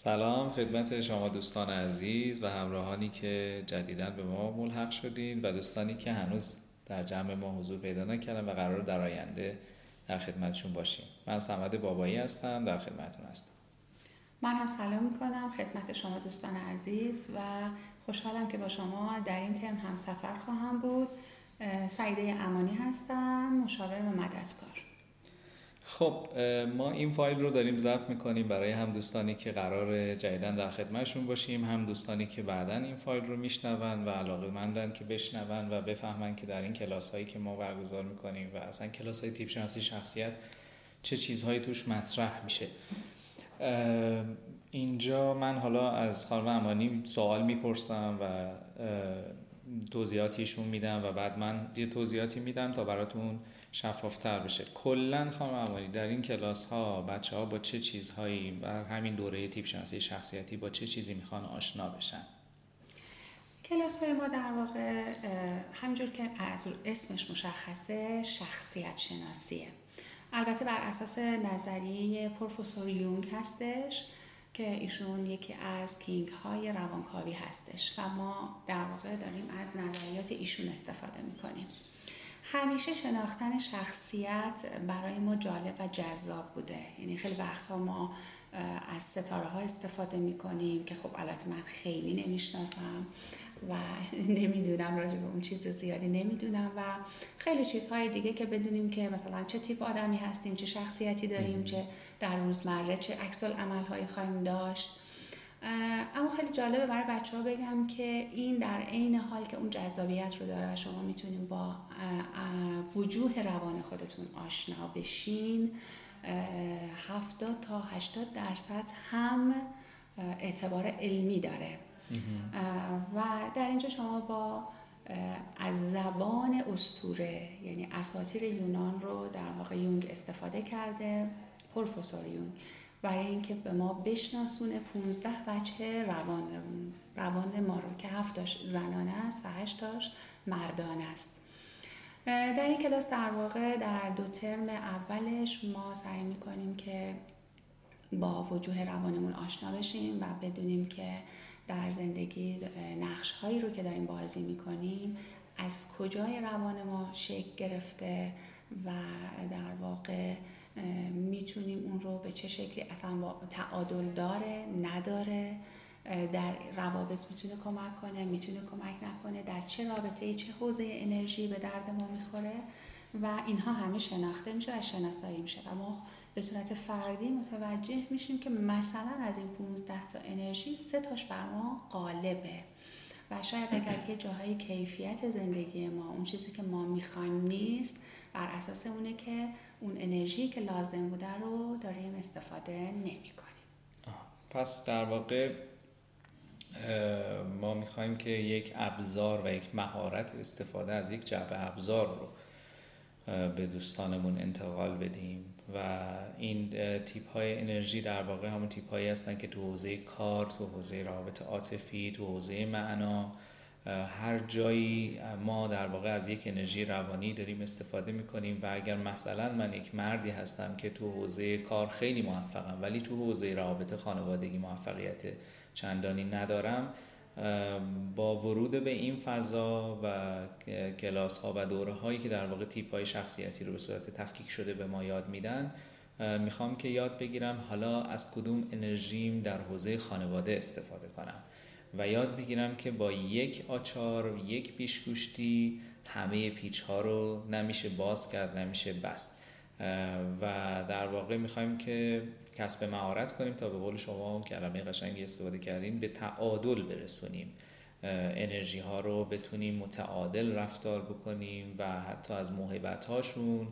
سلام خدمت شما دوستان عزیز و همراهانی که جدیدا به ما ملحق شدین و دوستانی که هنوز در جمع ما حضور پیدا نکردن و قرار در آینده در خدمتشون باشیم. من سمد بابایی هستم در خدمتون هستم. من هم سلام می‌کنم خدمت شما دوستان عزیز و خوشحالم که با شما در این ترم هم سفر خواهم بود. سعیده امانی هستم مشاور و مددکار. خب ما این فایل رو داریم ضبط می‌کنیم برای هم دوستانی که قرار جدیدن در خدمتشون باشیم هم دوستانی که بعدا این فایل رو میشنون و علاقه مندن که بشنون و بفهمن که در این کلاس هایی که ما برگزار می‌کنیم و اصلا کلاس های تیپ شناسی شخصیت چه چیزهایی توش مطرح میشه. اینجا من حالا از خانم امانی سوال می‌پرسم و توضیحاتیشون میدم و بعد من یه توضیحاتی میدم تا براتون شفافتر بشه. کلا خانم امانی در این کلاس ها بچه ها با چه چیزهایی بر همین دوره تیپ شناسی شخصیتی با چه چیزی می‌خوان آشنا بشن؟ کلاس های ما در واقع همینجور که از اسمش مشخصه شخصیت شناسیه البته بر اساس نظریه پروفسور یونگ هستش. که ایشون یکی از کینگ های روانکاوی هستش و ما در واقع داریم از نظریات ایشون استفاده می‌کنیم. همیشه شناختن شخصیت برای ما جالب و جذاب بوده. یعنی خیلی وقتها ما از ستاره ها استفاده می کنیم که خب البته من خیلی نمی‌شناسم. و نمی‌دونم راجع به اون چیز زیادی نمی‌دونم و خیلی چیزهای دیگه که بدونیم که مثلا چه تیپ آدمی هستیم چه شخصیتی داریم چه در روزمره چه عکس هایی خواهیم داشت. اما خیلی جالبه برای بچه ها بگم که این در عین حال که اون جذابیت رو داره و شما می‌تونیم با وجوه روان خودتون آشنا بشین 70 تا 80 درصد هم اعتبار علمی داره. و در اینجا شما با از زبان استوره یعنی اساطیر یونان رو در واقع یونگ استفاده کرده پروفسور یونگ. برای اینکه به ما بشناسونه 15 وجه روان روان ما رو که هفتاش زنانه است و هشتاش مردانه است. در این کلاس در واقع در دو ترم اولش ما سعی می‌کنیم که با وجوه روانمون آشنا بشیم و بدونیم که در زندگی نقش هایی رو که داریم بازی می‌کنیم از کجای روان ما شکل گرفته و در واقع می‌تونیم اون رو به چه شکلی اصلا با تعادل داره نداره در روابط می‌تونه کمک کنه می‌تونه کمک نکنه در چه رابطه چه حوزه انرژی به درد ما می‌خوره و اینها همه شناخته میشه و شناسایی میشه. و ما به صورت فردی متوجه میشیم که مثلا از این 15 تا انرژی سه تاش بر ما غالبه. و شاید اگر که جاهای کیفیت زندگی ما اون چیزی که ما می‌خوایم نیست بر اساس اونه که اون انرژی که لازم بوده رو داریم استفاده نمی کنیم پس در واقع ما می‌خوایم که یک ابزار و یک مهارت استفاده از یک جعبه ابزار رو به دوستانمون انتقال بدیم. و این تیپ های انرژی در واقع همون تیپ هایی هستن که تو حوزه کار تو حوزه رابط عاطفی تو حوزه معنا هر جایی ما در واقع از یک انرژی روانی داریم استفاده می‌کنیم و اگر مثلا من یک مردی هستم که تو حوزه کار خیلی موفقم ولی تو حوزه رابطه خانوادگی موفقیت چندانی ندارم با ورود به این فضا و کلاس ها و دوره هایی که در واقع تیپ های شخصیتی رو به صورت تفکیک شده به ما یاد میدن می‌خوام که یاد بگیرم حالا از کدوم انرژیم در حوزه خانواده استفاده کنم و یاد بگیرم که با یک آچار یک پیشگوشتی همه پیچ ها رو نمیشه باز کرد نمیشه بست. و در واقع می‌خوایم که کسب مهارت کنیم تا به قول شما کلمه قشنگی استفاده کردین به تعادل برسونیم. انرژی ها رو بتونیم متعادل رفتار بکنیم و حتی از موهبت هاشون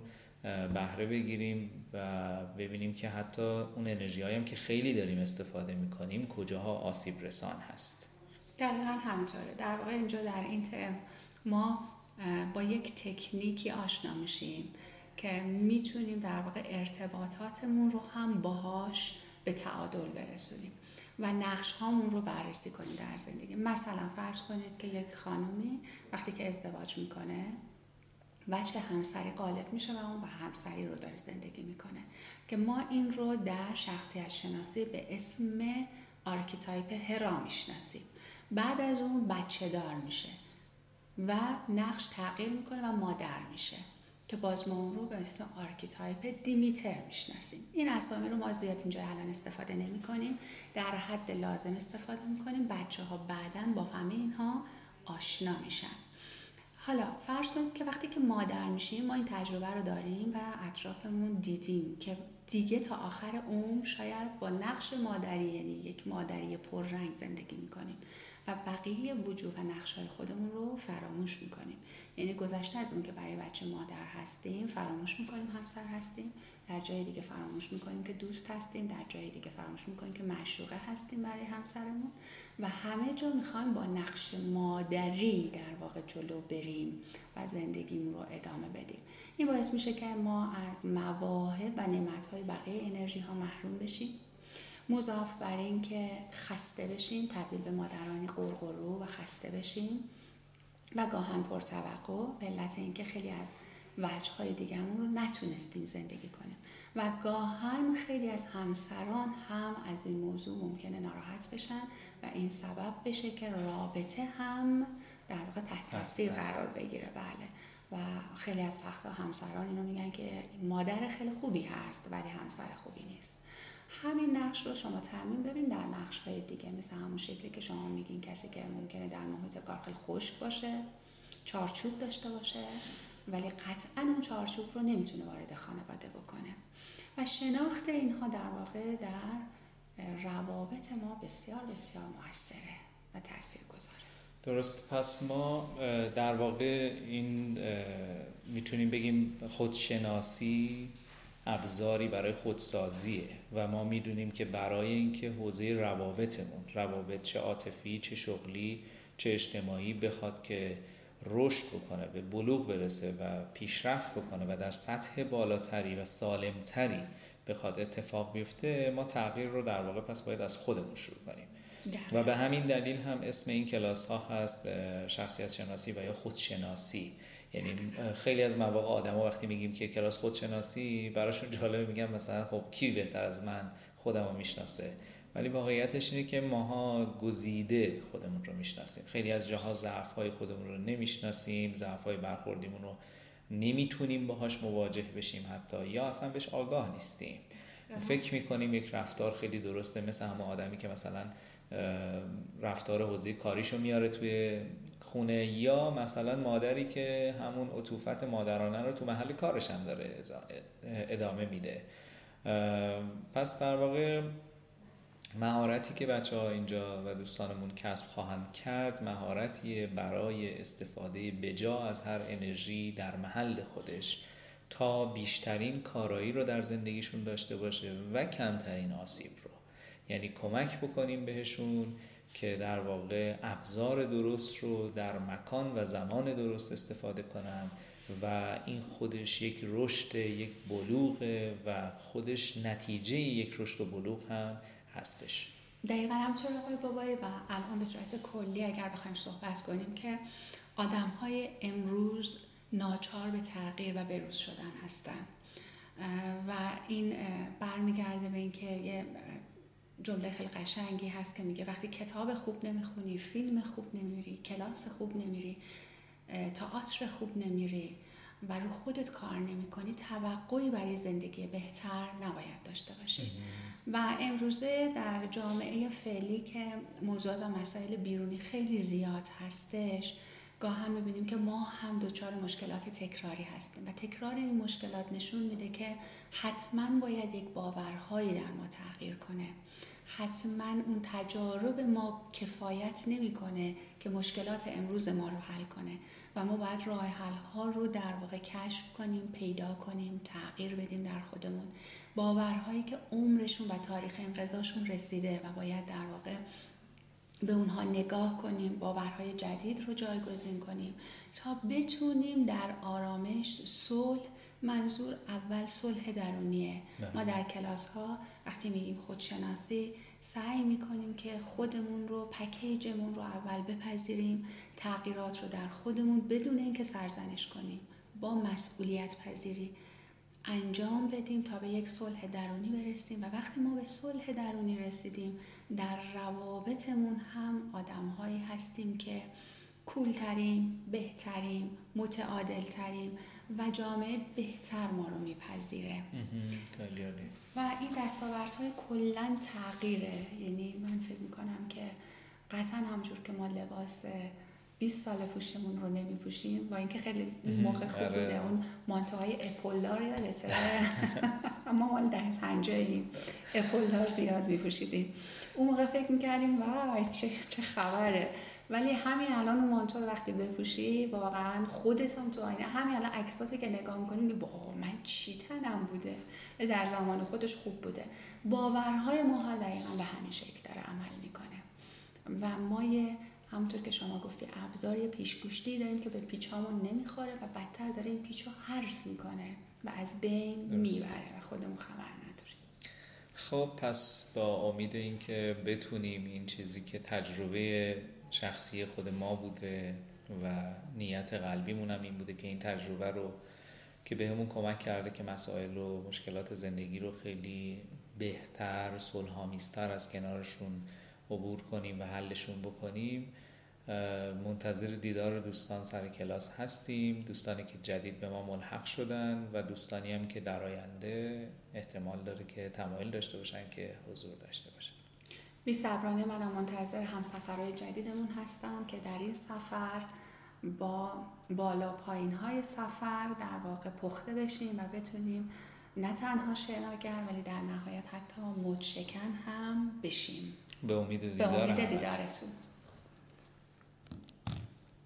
بهره بگیریم و ببینیم که حتی اون انرژی هم که خیلی داریم استفاده می‌کنیم کجاها آسیب رسان هست. دقیقا همینطوره. در واقع اینجا در این ترم ما با یک تکنیکی آشنا میشیم. که می‌تونیم در واقع ارتباطاتمون رو هم باهاش به تعادل برسونیم و نقش هامون رو بررسی کنیم در زندگی. مثلا فرض کنید که یک خانومی وقتی که ازدواج می‌کنه وجه همسری غالب میشه و اون با همسری رو داره زندگی می‌کنه که ما این رو در شخصیت شناسی به اسم archetype هرا می‌شناسیم. بعد از اون بچه دار میشه و نقش تغییر می‌کنه و مادر میشه. که باز ما اون رو به اسم archetype دیمیتر می‌شناسیم. این اسامی رو ما زیاد اینجا الان استفاده نمی کنیم در حد لازم استفاده می‌کنیم. بچه ها بعدا با همه اینها آشنا میشن. حالا فرض کنید که وقتی که مادر میشیم ما این تجربه رو داریم و اطرافمون دیدیم که دیگه تا آخر عمر شاید با نقش مادری یعنی یک مادری پررنگ زندگی می‌کنیم. و بقیه وجود و نقشهای خودمون رو فراموش می‌کنیم. یعنی گذشته از اون که برای بچه مادر هستیم فراموش می‌کنیم همسر هستیم. در جای دیگه فراموش می‌کنیم که دوست هستیم. در جای دیگه فراموش می‌کنیم که معشوقه هستیم برای همسرمون. و همه جا می‌خوایم با نقش مادری در واقع جلو بریم و زندگیمون رو ادامه بدیم. این باعث میشه که ما از مواهب و نعمتهای بقیه انرژی ها محروم بشیم. مضاف بر اینکه خسته بشیم تبدیل به مادرانی قرقرو و خسته بشیم و گاهن پرتوقع به علت اینکه خیلی از وجه دیگرمون رو نتونستیم زندگی کنیم. و گاهن خیلی از همسران هم از این موضوع ممکنه ناراحت بشن و این سبب بشه که رابطه هم در واقع تحت تاثیر. قرار بگیره. بله. و خیلی از وقتا همسران اینو میگن که مادر خیلی خوبی هست ولی همسر خوبی نیست. همین نقش رو شما تعمین ببین در نقش های دیگه مثل همون شکلی که شما میگین کسی که ممکنه در محیط کار خیلی خشک باشه چارچوب داشته باشه ولی قطعا اون چارچوب رو نمی‌تونه وارد خانواده بکنه. و شناخت اینها در واقع در روابط ما بسیار بسیار موثره و تاثیر گذاره درست. پس ما در واقع این می‌تونیم بگیم خودشناسی ابزاری برای خودسازیه و ما می‌دونیم که برای اینکه حوزه روابطمون روابط چه عاطفی چه شغلی چه اجتماعی بخواد که رشد بکنه به بلوغ برسه و پیشرفت بکنه و در سطح بالاتری و سالمتری بخواد اتفاق بیفته ما تغییر رو در واقع پس باید از خودمون شروع کنیم. و به همین دلیل هم اسم این کلاس ها هست شخصیت شناسی و یا خودشناسی. یعنی خیلی از مواقع آدما وقتی میگیم که کلاس خودشناسی براشون جالبه میگم مثلا خب کی بهتر از من خودم رو می‌شناسه. ولی واقعیتش اینه که ماها گزیده خودمون رو می‌شناسیم. خیلی از جاها ضعف های خودمون رو نمی‌شناسیم ضعف های برخوردیمون رو نمی‌تونیم باهاش مواجه بشیم حتی یا اصلا بهش آگاه نیستیم. فکر می‌کنیم یک رفتار خیلی درسته مثل همه آدمی که مثلا رفتار حوزه کاریشو میاره توی خونه یا مثلا مادری که همون عطوفت مادرانه رو تو محل کارش هم داره ادامه میده. پس در واقع مهارتی که بچه ها اینجا و دوستانمون کسب خواهند کرد مهارتی برای استفاده بجا از هر انرژی در محل خودش. تا بیشترین کارایی رو در زندگیشون داشته باشه و کمترین آسیب رو. یعنی کمک بکنیم بهشون که در واقع ابزار درست رو در مکان و زمان درست استفاده کنن و این خودش یک رشد یک بلوغ و خودش نتیجه یک رشد و بلوغ هم هستش. دقیقا همطور آقای بابایی و الان به صورت کلی اگر بخوایم صحبت کنیم که آدم های امروز ناچار به تغییر و بروز شدن هستن. و این برمیگرده به اینکه یه جمله خیلی قشنگی هست که میگه وقتی کتاب خوب نمی‌خونی فیلم خوب نمیری کلاس خوب نمیری تئاتر خوب نمیری و رو خودت کار نمی کنی توقعی برای زندگی بهتر نباید داشته باشی. و امروزه در جامعه فعلی که موضوعات و مسائل بیرونی خیلی زیاد هستش گاهن می‌بینیم که ما هم دچار مشکلات تکراری هستیم و تکرار این مشکلات نشون میده که حتما باید یک باورهایی در ما تغییر کنه. حتما اون تجارب ما کفایت نمی‌کنه که مشکلات امروز ما رو حل کنه و ما باید راه حل ها رو در واقع کشف کنیم پیدا کنیم تغییر بدیم در خودمون. باورهایی که عمرشون و تاریخ انقضاشون رسیده و باید در واقع به اونها نگاه کنیم باورهای جدید رو جایگزین کنیم تا بتونیم در آرامش صلح منظور اول صلح درونیه. بله. ما در کلاس ها وقتی میگیم خودشناسی سعی می‌کنیم که خودمون رو پکیجمون رو اول بپذیریم تغییرات رو در خودمون بدون اینکه سرزنش کنیم. با مسئولیت پذیری. انجام بدیم تا به یک صلح درونی برسیم. و وقتی ما به صلح درونی رسیدیم در روابطمون هم آدمهایی هستیم که کولتریم، بهتریم، متعادلتریم و جامعه بهتر ما رو میپذیره. و این دستاوردهای کلا تغییره. یعنی من فکر می‌کنم که قطعا همجور که ما لباس 20 سال پوشمون رو نمی پوشیم با اینکه خیلی موقع خوب آره. بوده. اون مانتوهای اپولار یادته؟ اما مال ده پنجاییم اپولار زیاد می پوشیدیم اون موقع فکر می‌کردیم وای چه, چه خبره. ولی همین الان اون مانتو وقتی بپوشی واقعا خودت هم تو آینه همین الان عکساتو که نگاه می‌کنی با من چی تنم بوده؟ در زمان خودش خوب بوده. باورهای ما هم دقیقا به همین شکل داره عمل می‌کنه. و ما یه همونطور که شما گفتی ابزار یه پیشگوشتی داریم که به پیچامون نمی‌خوره و بدتر داره این پیچو هرس می‌کنه و از بین می‌بره و خودمون خبر نداریم. خب پس با امید اینکه بتونیم این چیزی که تجربه شخصی خود ما بوده و نیت قلبیمون هم این بوده که این تجربه رو که بهمون کمک کرده که مسائل و مشکلات زندگی رو خیلی بهتر صلحآمیزتر از کنارشون عبور کنیم و حلشون بکنیم منتظر دیدار دوستان سر کلاس هستیم. دوستانی که جدید به ما ملحق شدن و دوستانی هم که در آینده احتمال داره که تمایل داشته باشن که حضور داشته باشن. بی صبرانه منم منتظر همسفرهای جدیدمون هستم که در این سفر با بالا پایین های سفر در واقع پخته بشیم و بتونیم نه تنها شناگر ولی در نهایت حتی مدشکن هم بشیم. به امید دیدارتون.